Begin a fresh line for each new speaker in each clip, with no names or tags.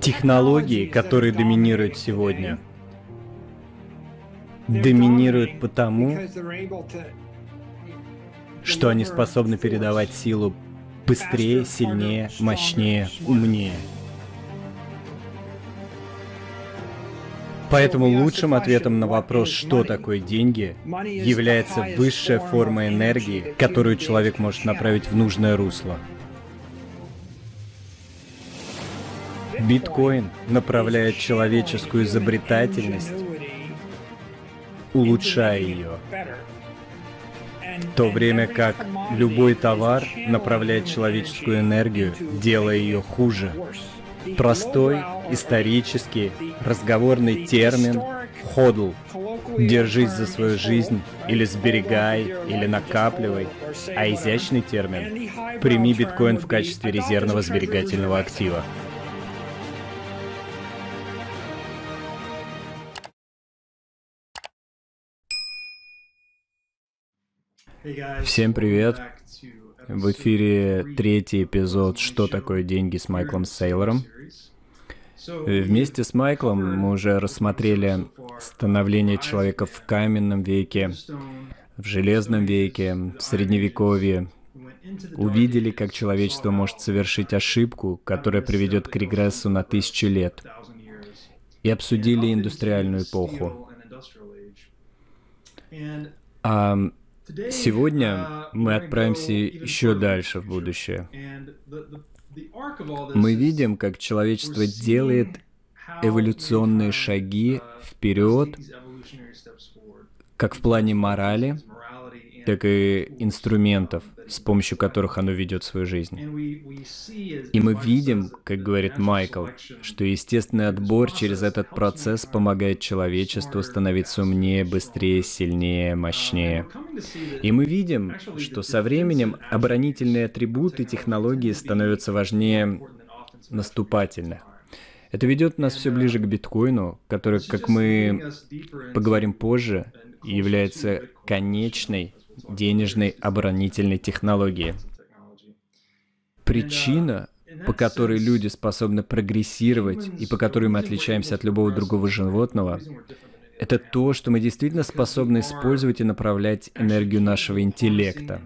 Технологии, которые доминируют сегодня, доминируют потому, что они способны передавать силу быстрее, сильнее, мощнее, умнее. Поэтому лучшим ответом на вопрос, что такое деньги, является высшая форма энергии, которую человек может направить в нужное русло. Биткоин направляет человеческую изобретательность, улучшая ее. В то время как любой товар направляет человеческую энергию, делая ее хуже. Простой, исторический, разговорный термин «ходл» «держись за свою жизнь» или «сберегай» или «накапливай», а изящный термин «прими биткоин в качестве резервного сберегательного актива». Всем привет! В эфире третий эпизод «Что такое деньги» с Майклом Сейлором. Вместе с Майклом мы уже рассмотрели становление человека в каменном веке, в железном веке, в средневековье. Увидели, как человечество может совершить ошибку, которая приведет к регрессу на тысячу лет. И обсудили индустриальную эпоху. А Сегодня мы отправимся еще дальше в будущее. Мы видим, как человечество делает эволюционные шаги вперед, как в плане морали, так и инструментов, с помощью которых оно ведет свою жизнь. И мы видим, как говорит Майкл, что естественный отбор через этот процесс помогает человечеству становиться умнее, быстрее, сильнее, мощнее. И мы видим, что со временем оборонительные атрибуты технологии становятся важнее наступательных. Это ведет нас все ближе к биткоину, который, как мы поговорим позже, является конечной денежной оборонительной технологии. Причина, по которой люди способны прогрессировать и по которой мы отличаемся от любого другого животного, это то, что мы действительно способны использовать и направлять энергию нашего интеллекта.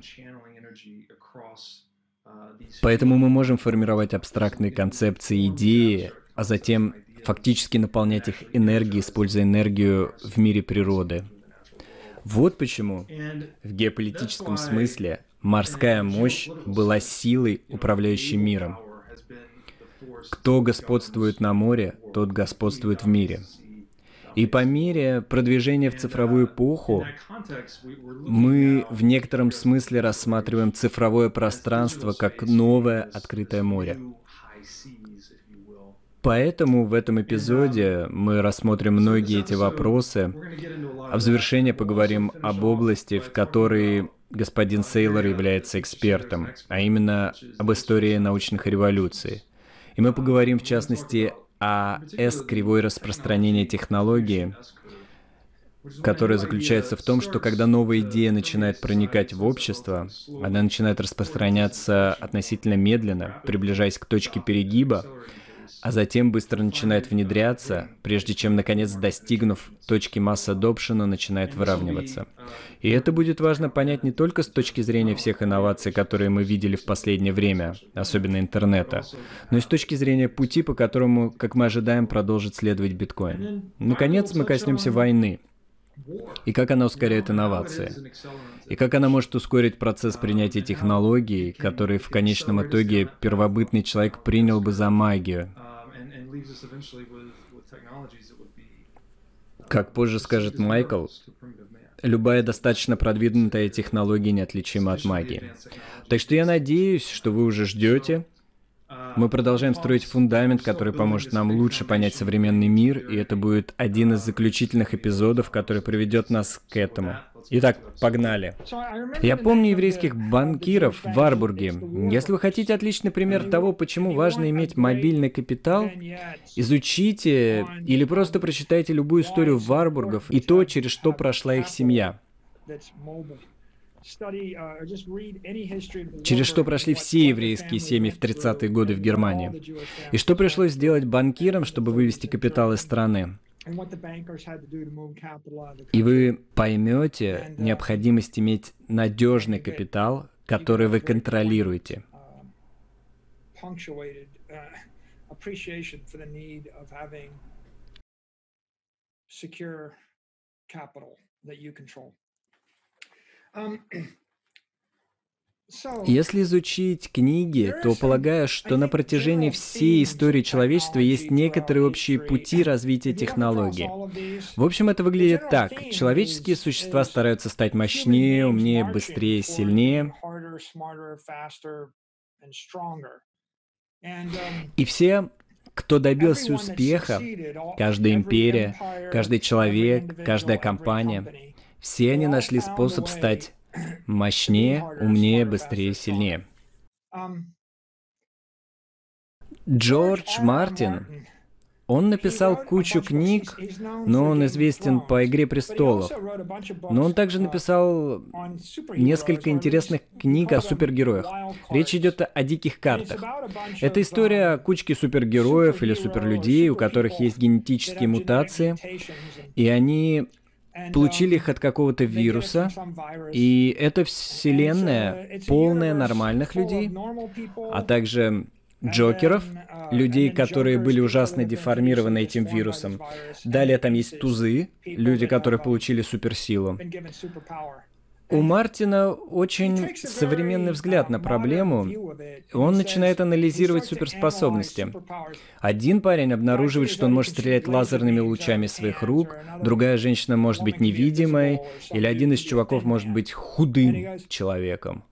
Поэтому мы можем формировать абстрактные концепции, идеи, а затем фактически наполнять их энергией, используя энергию в мире природы. Вот почему в геополитическом смысле морская мощь была силой, управляющей миром. Кто господствует на море, тот господствует в мире. И по мере продвижения в цифровую эпоху мы в некотором смысле рассматриваем цифровое пространство как новое открытое море. Поэтому в этом эпизоде мы рассмотрим многие эти вопросы, а в завершение поговорим об области, в которой господин Сейлор является экспертом, а именно об истории научных революций. И мы поговорим, в частности, о S-кривой распространения технологии, которая заключается в том, что когда новая идея начинает проникать в общество, она начинает распространяться относительно медленно, приближаясь к точке перегиба, а затем быстро начинает внедряться, прежде чем, наконец, достигнув точки масс adoption, начинает выравниваться. И это будет важно понять не только с точки зрения всех инноваций, которые мы видели в последнее время, особенно интернета, но и с точки зрения пути, по которому, как мы ожидаем, продолжит следовать биткоин. Наконец, мы коснемся войны, и как она ускоряет инновации. И как она может ускорить процесс принятия технологий, которые в конечном итоге первобытный человек принял бы за магию. Как позже скажет Майкл, любая достаточно продвинутая технология неотличима от магии. Так что я надеюсь, что вы уже ждете, мы продолжаем строить фундамент, который поможет нам лучше понять современный мир, и это будет один из заключительных эпизодов, который приведет нас к этому. Итак, погнали. Я помню еврейских банкиров в Варбурге. Если вы хотите отличный пример того, почему важно иметь мобильный капитал, изучите или просто прочитайте любую историю Варбургов и то, через что прошла их семья. через что прошли все еврейские семьи в 30-е годы в Германии, и что пришлось сделать банкирам, чтобы вывести капитал из страны. И вы поймете необходимость иметь надежный капитал, который вы контролируете. Um, Если изучить книги, то полагаю, что на протяжении всей истории человечества есть некоторые общие пути развития технологий. В общем, это выглядит так. Человеческие существа стараются стать мощнее, умнее, быстрее, сильнее. И все, кто добился успеха, каждая империя, каждый человек, каждая компания, все они нашли способ стать мощнее, умнее, быстрее, сильнее. Джордж Мартин, он написал кучу книг, но он известен по «Игре престолов». Но он также написал несколько интересных книг о супергероях. Речь идет о диких картах. Это история о кучке супергероев или суперлюдей, у которых есть генетические мутации, и они получили их от какого-то вируса, и это вселенная полная нормальных людей, а также Джокеров, людей, которые были ужасно деформированы этим вирусом. Далее там есть тузы, люди, которые получили суперсилу. У Мартина очень современный взгляд на проблему. Он начинает анализировать суперспособности. Один парень обнаруживает, что он может стрелять лазерными лучами своих рук, другая женщина может быть невидимой, или один из чуваков может быть худым человеком.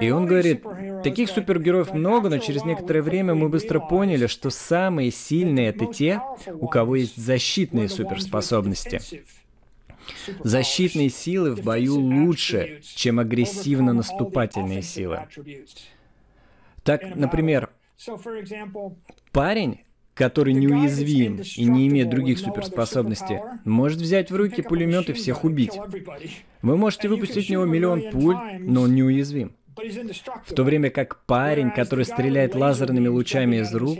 И он говорит, таких супергероев много, но через некоторое время мы быстро поняли, что самые сильные это те, у кого есть защитные суперспособности. Защитные силы в бою лучше, чем агрессивно-наступательные силы. Так, например, парень, который неуязвим и не имеет других суперспособностей, может взять в руки пулемет и всех убить. Вы можете выпустить в него миллион пуль, но он неуязвим. В то время как парень, который стреляет лазерными лучами из рук,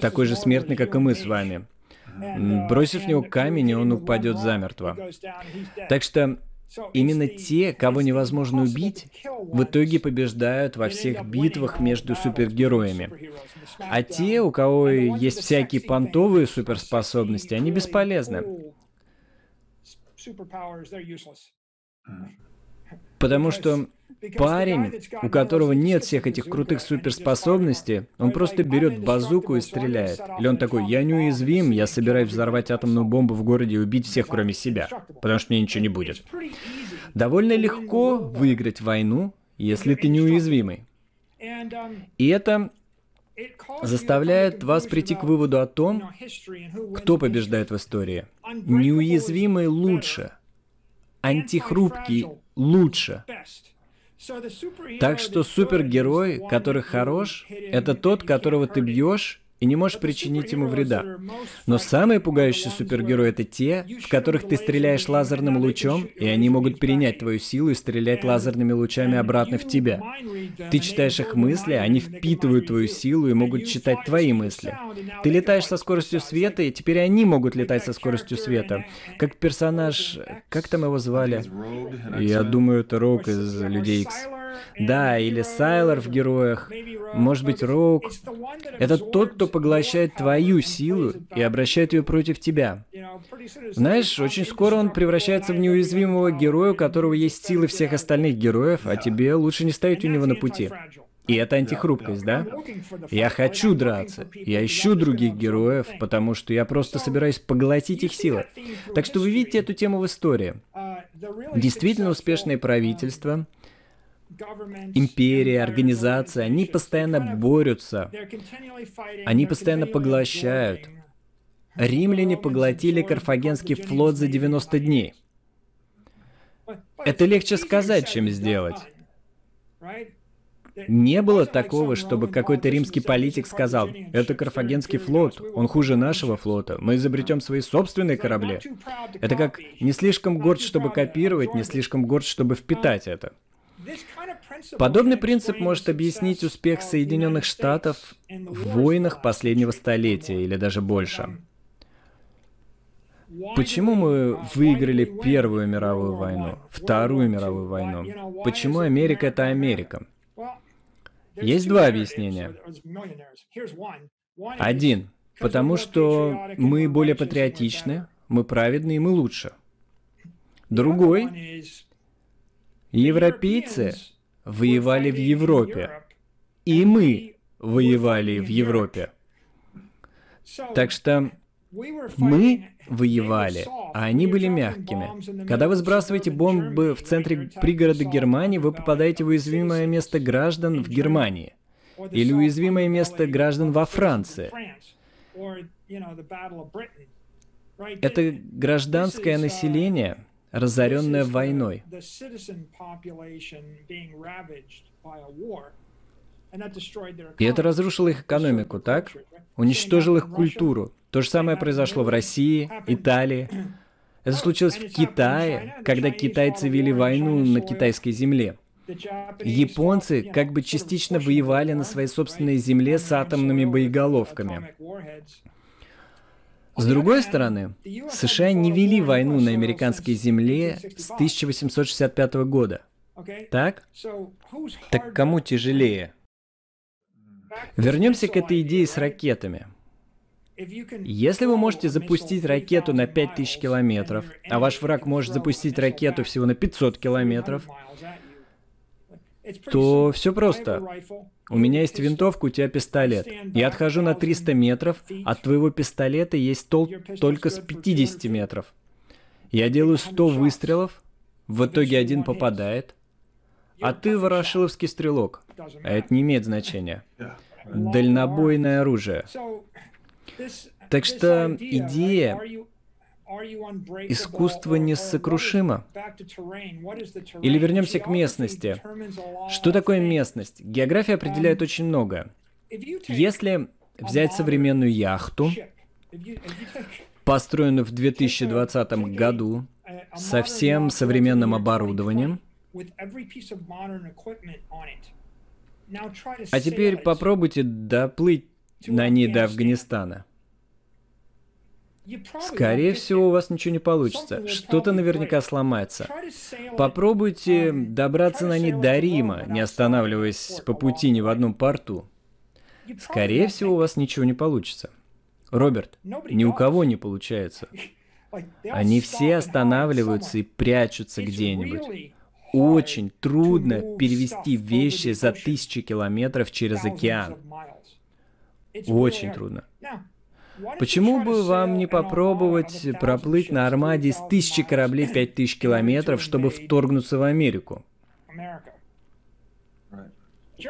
такой же смертный, как и мы с вами. Бросив в него камень, и он упадет замертво. Так что именно те, кого невозможно убить, в итоге побеждают во всех битвах между супергероями. А те, у кого есть всякие понтовые суперспособности, они бесполезны. Потому что Парень, у которого нет всех этих крутых суперспособностей, он просто берет базуку и стреляет. Или он такой, я неуязвим, я собираюсь взорвать атомную бомбу в городе и убить всех, кроме себя, потому что мне ничего не будет. Довольно легко выиграть войну, если ты неуязвимый. И это заставляет вас прийти к выводу о том, кто побеждает в истории. Неуязвимый лучше, антихрупкий лучше. Так что супергерой, который хорош, это тот, которого ты бьешь и не можешь причинить ему вреда. Но самые пугающие супергерои — это те, в которых ты стреляешь лазерным лучом, и они могут перенять твою силу и стрелять лазерными лучами обратно в тебя. Ты читаешь их мысли, они впитывают твою силу и могут читать твои мысли. Ты летаешь со скоростью света, и теперь они могут летать со скоростью света. Как персонаж... Как там его звали? Я думаю, это Рок из Людей Икс. Да, или Сайлор в героях, может быть, Роук. Это тот, кто поглощает твою силу и обращает ее против тебя. Знаешь, очень скоро он превращается в неуязвимого героя, у которого есть силы всех остальных героев, а тебе лучше не стоять у него на пути. И это антихрупкость, да? Я хочу драться. Я ищу других героев, потому что я просто собираюсь поглотить их силы. Так что вы видите эту тему в истории. Действительно успешные правительства — империи, организации, они постоянно борются, они постоянно поглощают. Римляне поглотили Карфагенский флот за 90 дней. Это легче сказать, чем сделать. Не было такого, чтобы какой-то римский политик сказал, это Карфагенский флот, он хуже нашего флота, мы изобретем свои собственные корабли. Это как не слишком горд, чтобы копировать, не слишком горд, чтобы впитать это. Подобный принцип может объяснить успех Соединенных Штатов в войнах последнего столетия или даже больше. Почему мы выиграли Первую мировую войну, Вторую мировую войну? Почему Америка это Америка? Есть два объяснения. Один. Потому что мы более патриотичны, мы праведны и мы лучше. Другой. Европейцы воевали в Европе. И мы воевали в Европе. Так что мы воевали, а они были мягкими. Когда вы сбрасываете бомбы в центре пригорода Германии, вы попадаете в уязвимое место граждан в Германии. Или уязвимое место граждан во Франции. Это гражданское население, разоренное войной. И это разрушило их экономику, так? Уничтожило их культуру. То же самое произошло в России, Италии. Это случилось в Китае, когда китайцы вели войну на китайской земле. Японцы как бы частично воевали на своей собственной земле с атомными боеголовками. С другой стороны, США не вели войну на американской земле с 1865 года. Так? Так кому тяжелее? Вернемся к этой идее с ракетами. Если вы можете запустить ракету на 5000 километров, а ваш враг может запустить ракету всего на 500 километров, то все просто. У меня есть винтовка, у тебя пистолет. Я отхожу на 300 метров, от твоего пистолета есть толк только с 50 метров. Я делаю 100 выстрелов, в итоге один попадает, а ты ворошиловский стрелок. А это не имеет значения. Дальнобойное оружие. Так что идея искусство несокрушимо. Или вернемся к местности. Что такое местность? География определяет очень много. Если взять современную яхту, построенную в 2020 году, со всем современным оборудованием, а теперь попробуйте доплыть на ней до Афганистана. Скорее всего, у вас ничего не получится. Что-то наверняка сломается. Попробуйте добраться на ней до Рима, не останавливаясь по пути ни в одном порту. Скорее всего, у вас ничего не получится. Роберт, ни у кого не получается. Они все останавливаются и прячутся где-нибудь. Очень трудно перевести вещи за тысячи километров через океан. Очень трудно. Почему бы вам не попробовать проплыть на Армаде с тысячи кораблей пять тысяч километров, чтобы вторгнуться в Америку?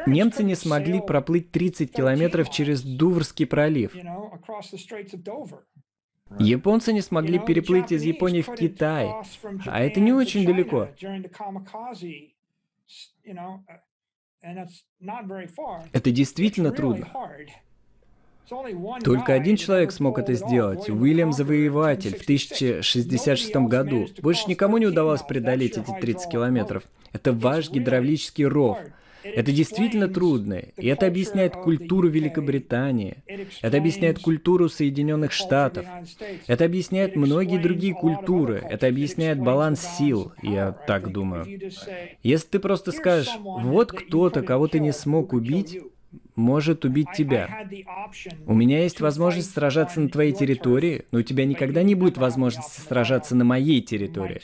Немцы не смогли проплыть 30 километров через Дуврский пролив. Японцы не смогли переплыть из Японии в Китай, а это не очень далеко. Это действительно трудно. Только один человек смог это сделать, Уильям Завоеватель в 1066 году. Больше никому не удавалось преодолеть эти 30 километров. Это ваш гидравлический ров. Это действительно трудно, и это объясняет культуру Великобритании, это объясняет культуру Соединенных Штатов, это объясняет многие другие культуры, это объясняет баланс сил, я так думаю. Если ты просто скажешь, вот кто-то, кого ты не смог убить, может убить тебя. У меня есть возможность сражаться на твоей территории, но у тебя никогда не будет возможности сражаться на моей территории.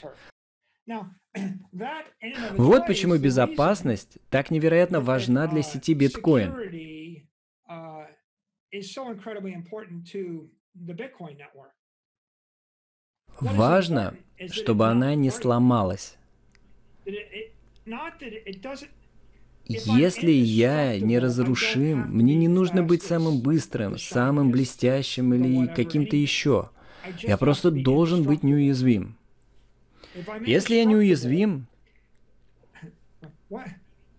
Вот почему безопасность так невероятно важна для сети биткоин. Важно, чтобы она не сломалась. Если я неразрушим, мне не нужно быть самым быстрым, самым блестящим или каким-то еще. Я просто должен быть неуязвим. Если я неуязвим,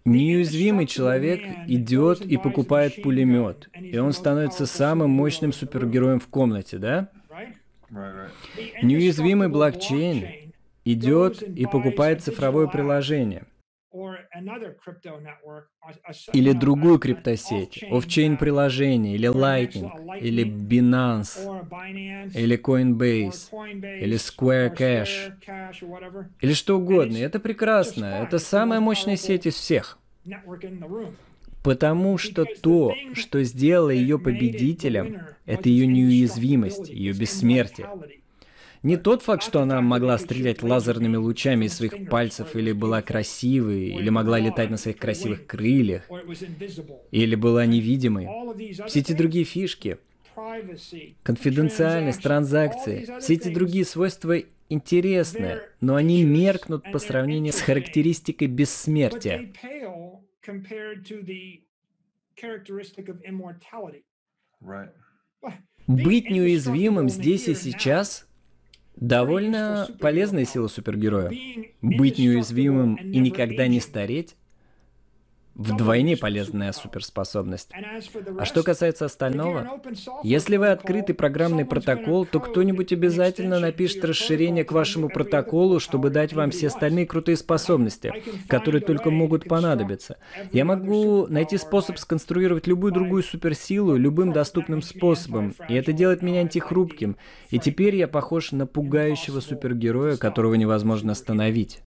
Неуязвимый человек идет и покупает пулемет, и он становится самым мощным супергероем в комнате, да? Неуязвимый блокчейн идет и покупает цифровое приложение. Или другую криптосеть, офчейн приложение, или Lightning, или Binance, или Coinbase, или Square Cash, или что угодно. Это прекрасно. Это самая мощная сеть из всех. Потому что то, что сделало ее победителем, это ее неуязвимость, ее бессмертие. Не тот факт, что она могла стрелять лазерными лучами из своих пальцев, или была красивой, или могла летать на своих красивых крыльях, или была невидимой. Все эти другие фишки, конфиденциальность, транзакции, все эти другие свойства интересны, но они меркнут по сравнению с характеристикой бессмертия. Быть неуязвимым здесь и сейчас Довольно полезная сила супергероя. Быть неуязвимым и никогда не стареть Вдвойне полезная суперспособность. А что касается остального, если вы открытый программный протокол, то кто-нибудь обязательно напишет расширение к вашему протоколу, чтобы дать вам все остальные крутые способности, которые только могут понадобиться. Я могу найти способ сконструировать любую другую суперсилу любым доступным способом, и это делает меня антихрупким. И теперь я похож на пугающего супергероя, которого невозможно остановить.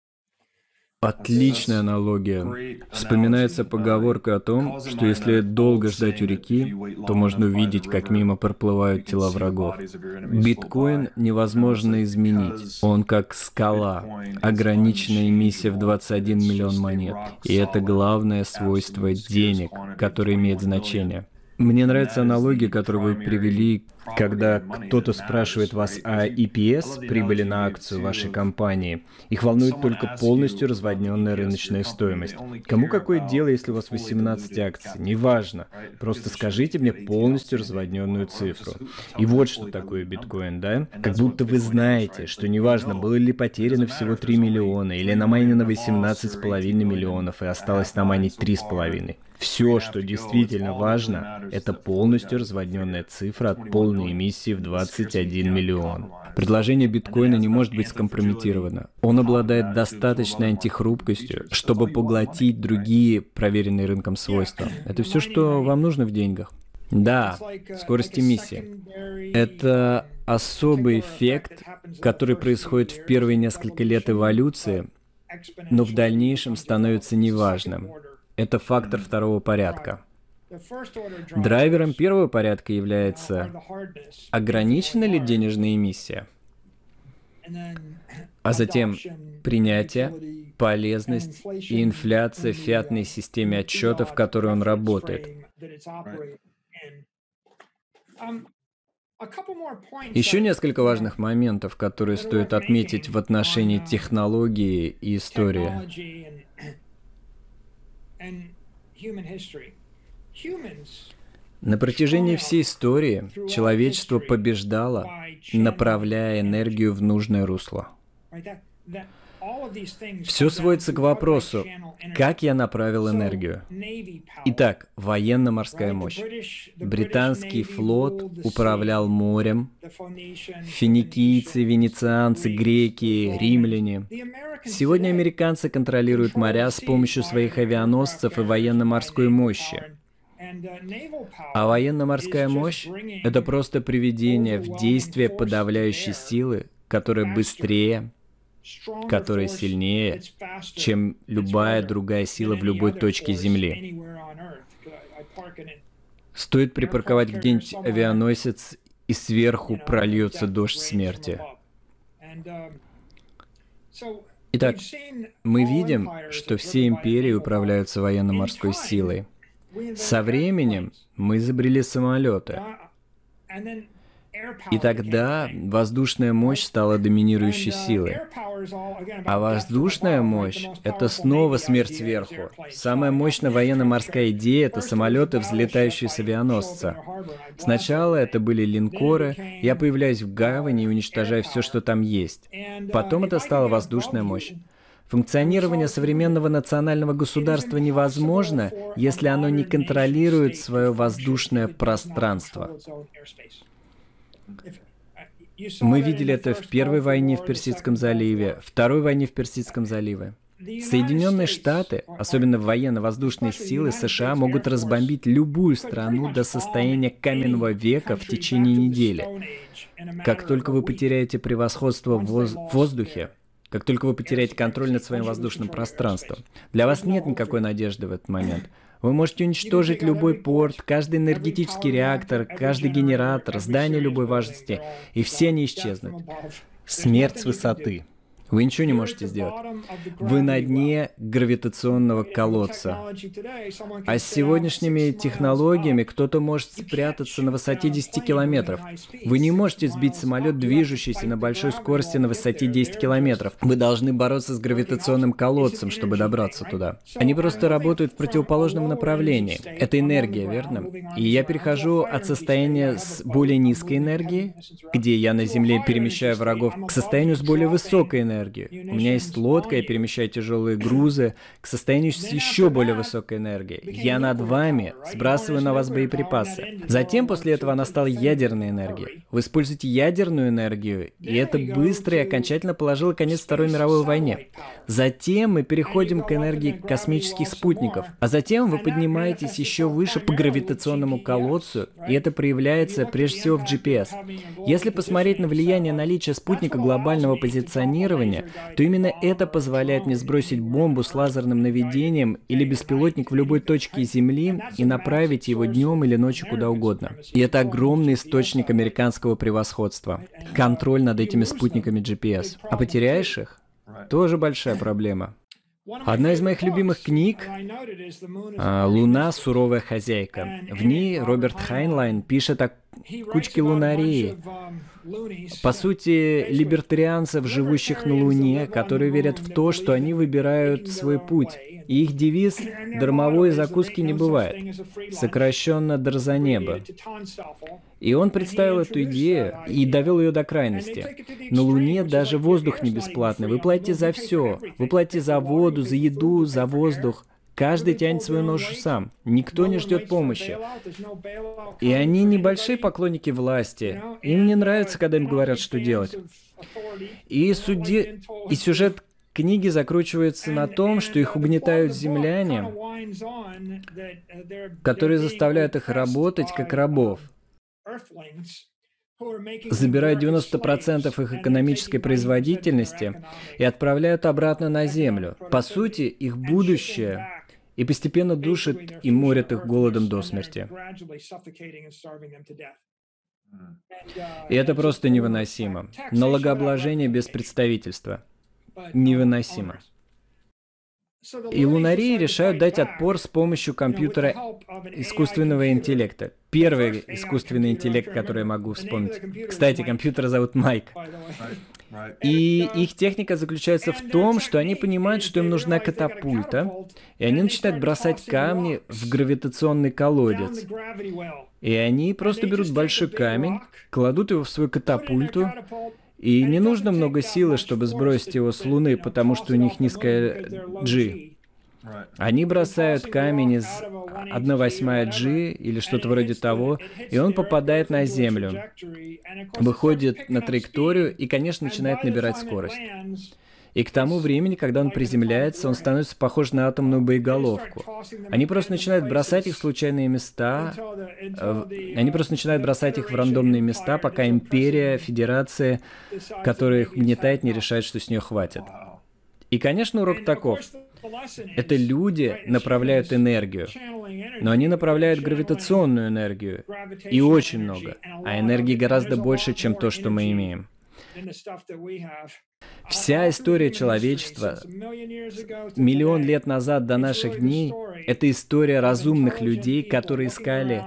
Отличная аналогия. Вспоминается поговорка о том, что если долго ждать у реки, то можно увидеть, как мимо проплывают тела врагов. Биткоин невозможно изменить. Он как скала. Ограниченная эмиссия в 21 миллион монет. И это главное свойство денег, которое имеет значение. Мне нравится аналогия, которую вы привели, когда кто-то спрашивает вас о EPS, прибыли на акцию вашей компании. Их волнует только полностью разводненная рыночная стоимость. Кому какое дело, если у вас 18 акций? Неважно. Просто скажите мне полностью разводненную цифру. И вот что такое биткоин, да? Как будто вы знаете, что неважно, было ли потеряно всего 3 миллиона, или намайнено 18,5 миллионов, и осталось намайнить 3,5. Все, что действительно важно, это полностью разводненная цифра от полной эмиссии в 21 миллион. Предложение биткоина не может быть скомпрометировано. Он обладает достаточной антихрупкостью, чтобы поглотить другие проверенные рынком свойства. Это все, что вам нужно в деньгах. Да, скорость эмиссии. Это особый эффект, который происходит в первые несколько лет эволюции, но в дальнейшем становится неважным. Это фактор второго порядка. Драйвером первого порядка является ограничена ли денежная эмиссия, а затем принятие, полезность и инфляция в фиатной системе отчетов, в которой он работает. Еще несколько важных моментов, которые стоит отметить в отношении технологии и истории. На протяжении всей истории человечество побеждало, направляя энергию в нужное русло. Все сводится к вопросу, как я направил энергию. Итак, военно-морская мощь. Британский флот управлял морем. Финикийцы, венецианцы, греки, римляне. Сегодня американцы контролируют моря с помощью своих авианосцев и военно-морской мощи. А военно-морская мощь — это просто приведение в действие подавляющей силы, которая быстрее, которая сильнее, чем любая другая сила в любой точке Земли. Стоит припарковать где-нибудь авианосец, и сверху прольется дождь смерти. Итак, мы видим, что все империи управляются военно-морской силой. Со временем мы изобрели самолеты. И тогда воздушная мощь стала доминирующей силой. А воздушная мощь — это снова смерть сверху. Самая мощная военно-морская идея — это самолеты, взлетающие с авианосца. Сначала это были линкоры, я появляюсь в гавани и уничтожаю все, что там есть. Потом это стала воздушная мощь. Функционирование современного национального государства невозможно, если оно не контролирует свое воздушное пространство. Мы видели это в Первой войне в Персидском заливе, Второй войне в Персидском заливе. Соединенные Штаты, особенно военно-воздушные силы США, могут разбомбить любую страну до состояния каменного века в течение недели. Как только вы потеряете превосходство в воз воздухе, как только вы потеряете контроль над своим воздушным пространством, для вас нет никакой надежды в этот момент. Вы можете уничтожить любой порт, каждый энергетический реактор, каждый генератор, здание любой важности, и все они исчезнут. Смерть с высоты. Вы ничего не можете сделать. Вы на дне гравитационного колодца. А с сегодняшними технологиями кто-то может спрятаться на высоте 10 километров. Вы не можете сбить самолет, движущийся на большой скорости на высоте 10 километров. Вы должны бороться с гравитационным колодцем, чтобы добраться туда. Они просто работают в противоположном направлении. Это энергия, верно? И я перехожу от состояния с более низкой энергии, где я на Земле перемещаю врагов, к состоянию с более высокой энергией энергию. У меня есть лодка, я перемещаю тяжелые грузы к состоянию с еще более высокой энергией. Я над вами сбрасываю на вас боеприпасы. Затем после этого она стала ядерной энергией. Вы используете ядерную энергию, и это быстро и окончательно положило конец Второй мировой войне. Затем мы переходим к энергии космических спутников, а затем вы поднимаетесь еще выше по гравитационному колодцу, и это проявляется прежде всего в GPS. Если посмотреть на влияние наличия спутника глобального позиционирования, наведения, то именно это позволяет мне сбросить бомбу с лазерным наведением или беспилотник в любой точке Земли и направить его днем или ночью куда угодно. И это огромный источник американского превосходства. Контроль над этими спутниками GPS. А потеряешь их? Тоже большая проблема. Одна из моих любимых книг а, «Луна. Суровая хозяйка». В ней Роберт Хайнлайн пишет о кучке лунарей, по сути, либертарианцев, живущих на Луне, которые верят в то, что они выбирают свой путь. И их девиз «Дармовой закуски не бывает», сокращенно «Дарзанебы». И он представил эту идею и довел ее до крайности. На Луне даже воздух не бесплатный. Вы платите за все. Вы платите за воду, за еду, за воздух. Каждый тянет свою ношу сам. Никто не ждет помощи. И они небольшие поклонники власти. Им не нравится, когда им говорят, что делать. И, суди... и сюжет книги закручивается на том, что их угнетают земляне, которые заставляют их работать как рабов забирают 90% их экономической производительности и отправляют обратно на Землю. По сути, их будущее и постепенно душит и морят их голодом до смерти. И это просто невыносимо. Налогообложение без представительства. Невыносимо. И лунарии решают дать отпор с помощью компьютера искусственного интеллекта. Первый искусственный интеллект, который я могу вспомнить. Кстати, компьютер зовут Майк. И их техника заключается в том, что они понимают, что им нужна катапульта, и они начинают бросать камни в гравитационный колодец. И они просто берут большой камень, кладут его в свою катапульту, и не нужно много силы, чтобы сбросить его с Луны, потому что у них низкая G. Они бросают камень из 1 восьмая G или что-то вроде того, и он попадает на Землю, выходит на траекторию и, конечно, начинает набирать скорость. И к тому времени, когда он приземляется, он становится похож на атомную боеголовку. Они просто начинают бросать их в случайные места. Э, они просто начинают бросать их в рандомные места, пока империя, федерация, которая их угнетает, не решает, что с нее хватит. И, конечно, урок таков. Это люди направляют энергию, но они направляют гравитационную энергию, и очень много, а энергии гораздо больше, чем то, что мы имеем. Вся история человечества миллион лет назад до наших дней — это история разумных людей, которые искали,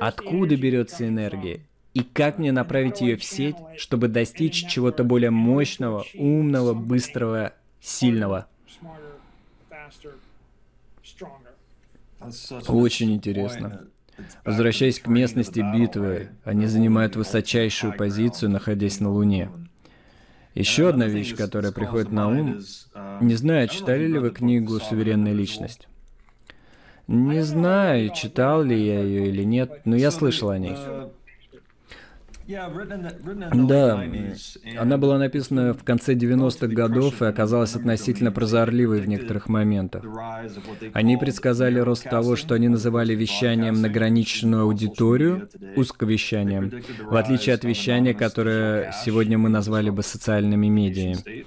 откуда берется энергия, и как мне направить ее в сеть, чтобы достичь чего-то более мощного, умного, быстрого, сильного. Очень интересно. Возвращаясь к местности битвы, они занимают высочайшую позицию, находясь на Луне. Еще одна вещь, которая приходит на ум, не знаю, читали ли вы книгу «Суверенная личность»? Не знаю, читал ли я ее или нет, но я слышал о ней. Да, она была написана в конце 90-х годов и оказалась относительно прозорливой в некоторых моментах. Они предсказали рост того, что они называли вещанием на граничную аудиторию, узковещанием, в отличие от вещания, которое сегодня мы назвали бы социальными медиами.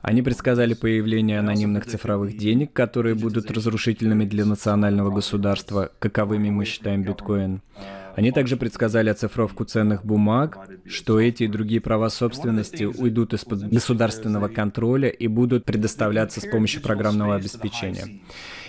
Они предсказали появление анонимных цифровых денег, которые будут разрушительными для национального государства, каковыми мы считаем биткоин. Они также предсказали оцифровку ценных бумаг, что эти и другие права собственности уйдут из-под государственного контроля и будут предоставляться с помощью программного обеспечения.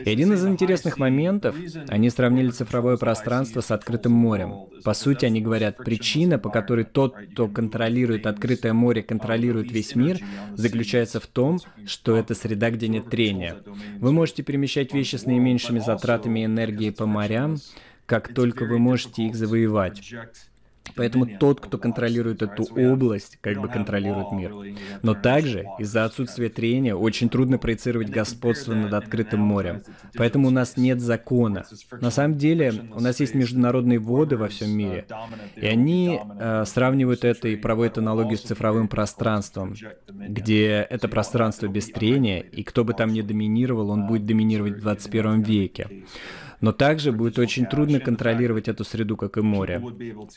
И один из интересных моментов, они сравнили цифровое пространство с открытым морем. По сути, они говорят, причина, по которой тот, кто контролирует открытое море, контролирует весь мир, заключается в том, что это среда, где нет трения. Вы можете перемещать вещи с наименьшими затратами энергии по морям, как только вы можете их завоевать. Поэтому тот, кто контролирует эту область, как бы контролирует мир. Но также из-за отсутствия трения очень трудно проецировать господство над открытым морем. Поэтому у нас нет закона. На самом деле у нас есть международные воды во всем мире. И они э, сравнивают это и проводят аналогию с цифровым пространством, где это пространство без трения, и кто бы там ни доминировал, он будет доминировать в 21 веке. Но также будет очень трудно контролировать эту среду, как и море.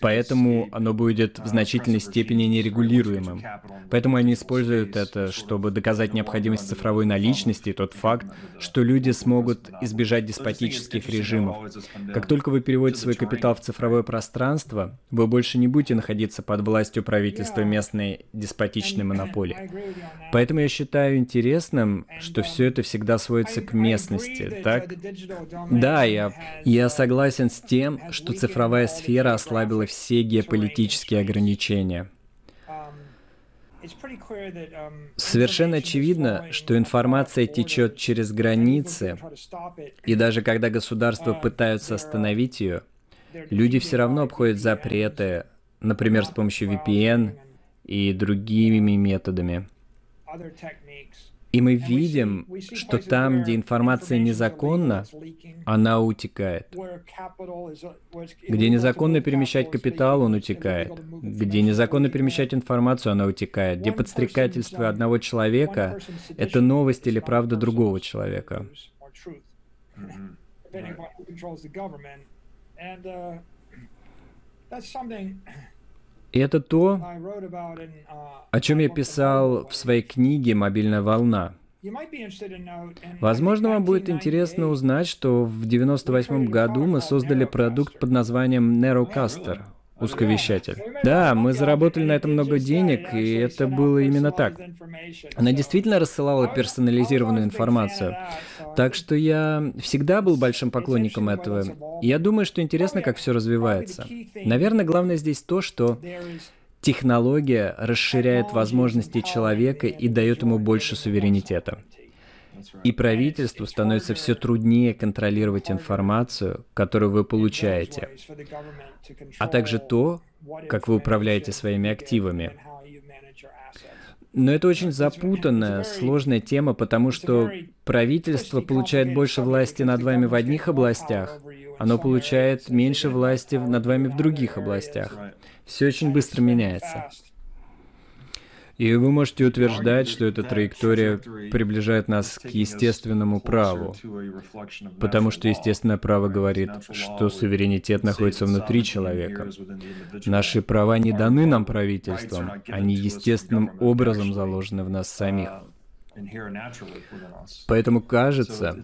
Поэтому оно будет в значительной степени нерегулируемым. Поэтому они используют это, чтобы доказать необходимость цифровой наличности и тот факт, что люди смогут избежать деспотических режимов. Как только вы переводите свой капитал в цифровое пространство, вы больше не будете находиться под властью правительства местной деспотичной монополии. Поэтому я считаю интересным, что все это всегда сводится к местности, так? Да, я, я согласен с тем, что цифровая сфера ослабила все геополитические ограничения. Совершенно очевидно, что информация течет через границы, и даже когда государства пытаются остановить ее, люди все равно обходят запреты, например, с помощью VPN и другими методами. И мы видим, что там, где информация незаконна, она утекает. Где незаконно перемещать капитал, он утекает. Где незаконно перемещать информацию, она утекает. Где подстрекательство одного человека — это новость или правда другого человека. И это то, о чем я писал в своей книге «Мобильная волна». Возможно, вам будет интересно узнать, что в 1998 году мы создали продукт под названием Narrowcaster, узковещатель. Да, мы заработали на этом много денег, и это было именно так. Она действительно рассылала персонализированную информацию. Так что я всегда был большим поклонником этого. Я думаю, что интересно, как все развивается. Наверное, главное здесь то, что технология расширяет возможности человека и дает ему больше суверенитета. И правительству становится все труднее контролировать информацию, которую вы получаете, а также то, как вы управляете своими активами. Но это очень запутанная, сложная тема, потому что правительство получает больше власти над вами в одних областях, оно получает меньше власти над вами в других областях. Все очень быстро меняется. И вы можете утверждать, что эта траектория приближает нас к естественному праву, потому что естественное право говорит, что суверенитет находится внутри человека. Наши права не даны нам правительством, они естественным образом заложены в нас самих. Поэтому кажется,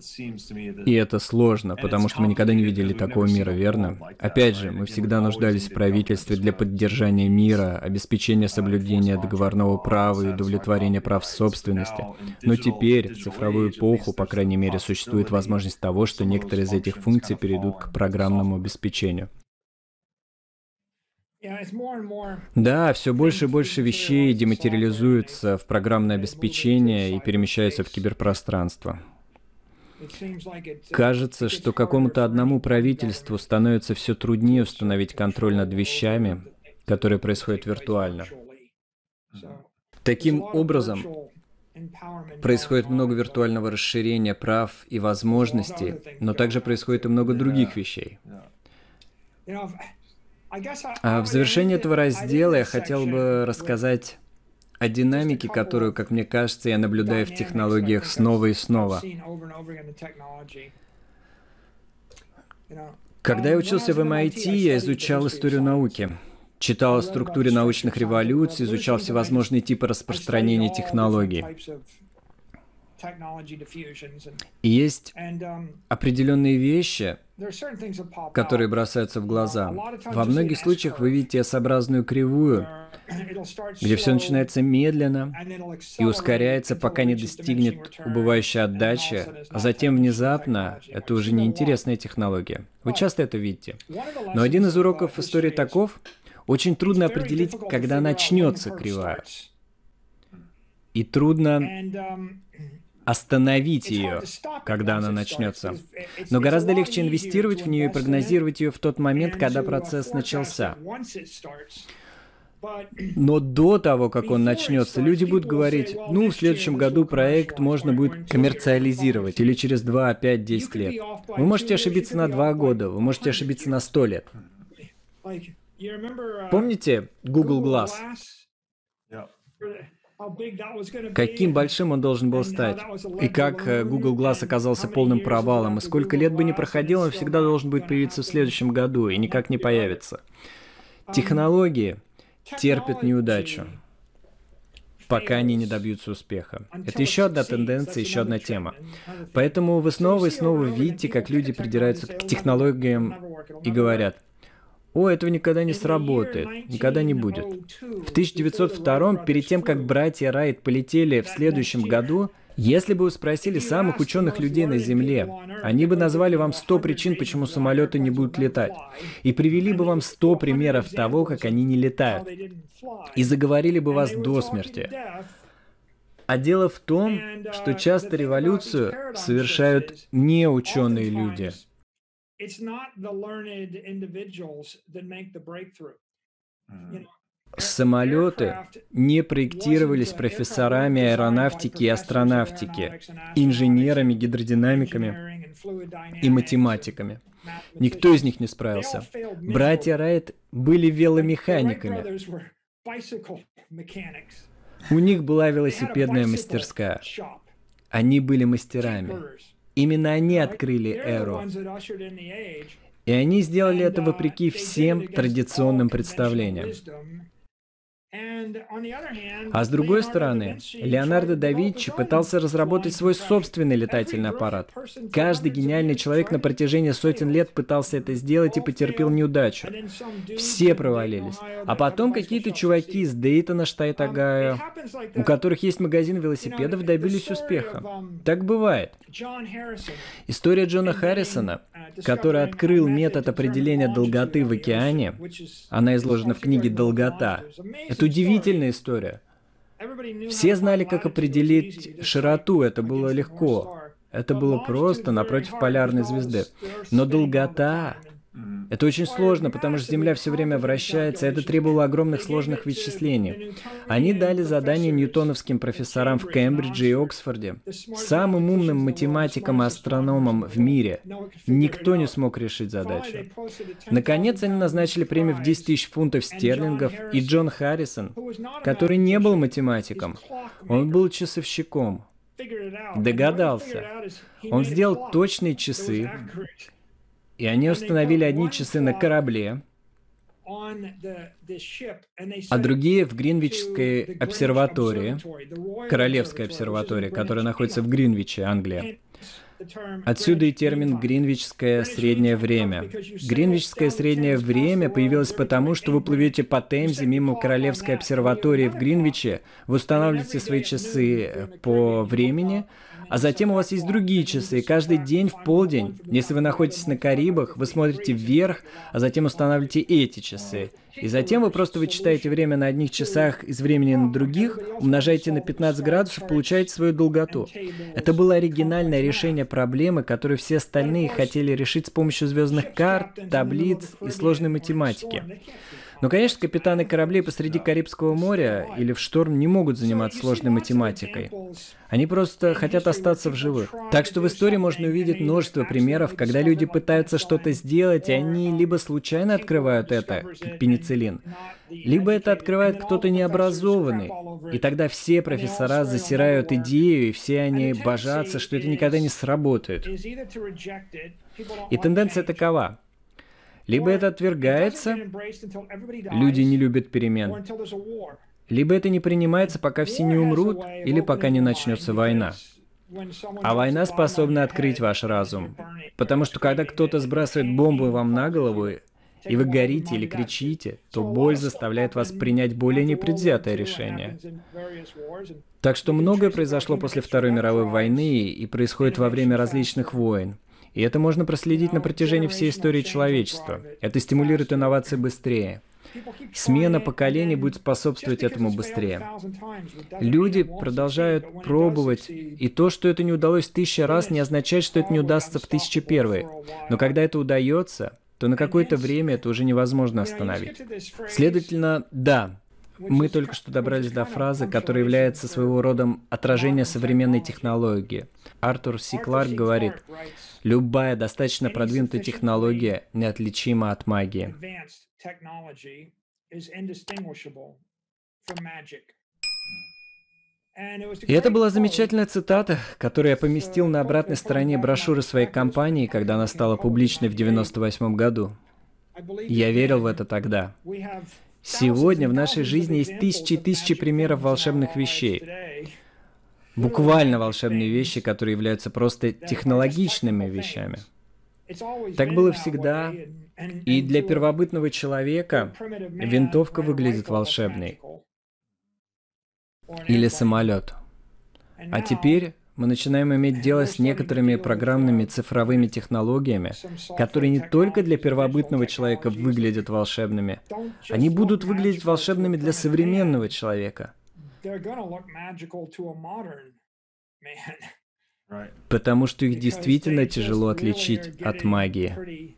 и это сложно, потому что мы никогда не видели такого мира, верно? Опять же, мы всегда нуждались в правительстве для поддержания мира, обеспечения соблюдения договорного права и удовлетворения прав собственности. Но теперь, в цифровую эпоху, по крайней мере, существует возможность того, что некоторые из этих функций перейдут к программному обеспечению. Да, все больше и больше вещей дематериализуются в программное обеспечение и перемещаются в киберпространство. Кажется, что какому-то одному правительству становится все труднее установить контроль над вещами, которые происходят виртуально. Таким образом, происходит много виртуального расширения прав и возможностей, но также происходит и много других вещей. А в завершении этого раздела я хотел бы рассказать о динамике, которую, как мне кажется, я наблюдаю в технологиях снова и снова. Когда я учился в MIT, я изучал историю науки. Читал о структуре научных революций, изучал всевозможные типы распространения технологий. И есть определенные вещи, которые бросаются в глаза. Во многих случаях вы видите S-образную кривую, где все начинается медленно и ускоряется, пока не достигнет убывающей отдачи, а затем внезапно это уже неинтересная технология. Вы часто это видите. Но один из уроков истории таков, очень трудно определить, когда начнется кривая. И трудно остановить ее, когда она начнется. Но гораздо легче инвестировать в нее и прогнозировать ее в тот момент, когда процесс начался. Но до того, как он начнется, люди будут говорить, ну, в следующем году проект можно будет коммерциализировать, или через 2, 5, 10 лет. Вы можете ошибиться на 2 года, вы можете ошибиться на 100 лет. Помните Google Glass? Каким большим он должен был стать? И как э, Google Glass оказался полным провалом? И сколько лет бы ни проходило, он всегда должен будет появиться в следующем году и никак не появится. Технологии терпят неудачу, пока они не добьются успеха. Это еще одна тенденция, еще одна тема. Поэтому вы снова и снова видите, как люди придираются к технологиям и говорят, о, этого никогда не сработает, никогда не будет. В 1902 перед тем, как братья Райт полетели в следующем году, если бы вы спросили самых ученых людей на Земле, они бы назвали вам 100 причин, почему самолеты не будут летать, и привели бы вам 100 примеров того, как они не летают, и заговорили бы вас до смерти. А дело в том, что часто революцию совершают не ученые люди – it's not the learned individuals that make the breakthrough. You know, Самолеты не проектировались профессорами аэронавтики и астронавтики, инженерами, гидродинамиками и математиками. Никто из них не справился. Братья Райт были веломеханиками. У них была велосипедная мастерская. Они были мастерами. Именно они открыли эру. И они сделали это вопреки всем традиционным представлениям. А с другой стороны, Леонардо да Винчи пытался разработать свой собственный летательный аппарат. Каждый гениальный человек на протяжении сотен лет пытался это сделать и потерпел неудачу. Все провалились. А потом какие-то чуваки из Дейтона, штат Огайо, у которых есть магазин велосипедов, добились успеха. Так бывает. История Джона Харрисона, который открыл метод определения долготы в океане, она изложена в книге «Долгота», это удивительная история. Все знали, как определить широту, это было легко. Это было просто напротив полярной звезды. Но долгота это очень сложно, потому что Земля все время вращается, и это требовало огромных сложных вычислений. Они дали задание ньютоновским профессорам в Кембридже и Оксфорде, самым умным математикам и астрономам в мире. Никто не смог решить задачу. Наконец, они назначили премию в 10 тысяч фунтов стерлингов, и Джон Харрисон, который не был математиком, он был часовщиком, догадался. Он сделал точные часы, и они установили одни часы на корабле, а другие в Гринвичской обсерватории, Королевской обсерватории, которая находится в Гринвиче, Англия. Отсюда и термин «гринвичское среднее время». Гринвичское среднее время появилось потому, что вы плывете по Темзе мимо Королевской обсерватории в Гринвиче, вы устанавливаете свои часы по времени, А затем у вас есть другие часы. Каждый день в полдень, если вы находитесь на Карибах, вы смотрите вверх, а затем устанавливаете эти часы. И затем вы просто вычитаете время на одних часах из времени на других, умножаете на 15 градусов, получаете свою долготу. Это было оригинальное решение проблемы, которую все остальные хотели решить с помощью звездных карт, таблиц и сложной математики. Но, конечно, капитаны кораблей посреди Карибского моря или в шторм не могут заниматься сложной математикой. Они просто хотят остаться в живых. Так что в истории можно увидеть множество примеров, когда люди пытаются что-то сделать, и они либо случайно открывают это, как пенициллин, либо это открывает кто-то необразованный. И тогда все профессора засирают идею, и все они божатся, что это никогда не сработает. И тенденция такова. Либо это отвергается, люди не любят перемен, либо это не принимается, пока все не умрут, или пока не начнется война. А война способна открыть ваш разум. Потому что когда кто-то сбрасывает бомбу вам на голову, и вы горите или кричите, то боль заставляет вас принять более непредвзятое решение. Так что многое произошло после Второй мировой войны и происходит во время различных войн. И это можно проследить на протяжении всей истории человечества. Это стимулирует инновации быстрее. Смена поколений будет способствовать этому быстрее. Люди продолжают пробовать, и то, что это не удалось тысячи раз, не означает, что это не удастся в тысячи первый. Но когда это удается, то на какое-то время это уже невозможно остановить. Следовательно, да, мы только что добрались до фразы, которая является своего рода отражением современной технологии. Артур Си Кларк говорит, любая достаточно продвинутая технология неотличима от магии. И это была замечательная цитата, которую я поместил на обратной стороне брошюры своей компании, когда она стала публичной в 98 году. Я верил в это тогда. Сегодня в нашей жизни есть тысячи и тысячи примеров волшебных вещей. Буквально волшебные вещи, которые являются просто технологичными вещами. Так было всегда, и для первобытного человека винтовка выглядит волшебной. Или самолет. А теперь мы начинаем иметь дело с некоторыми программными цифровыми технологиями, которые не только для первобытного человека выглядят волшебными, они будут выглядеть волшебными для современного человека. Потому что их действительно тяжело отличить от магии.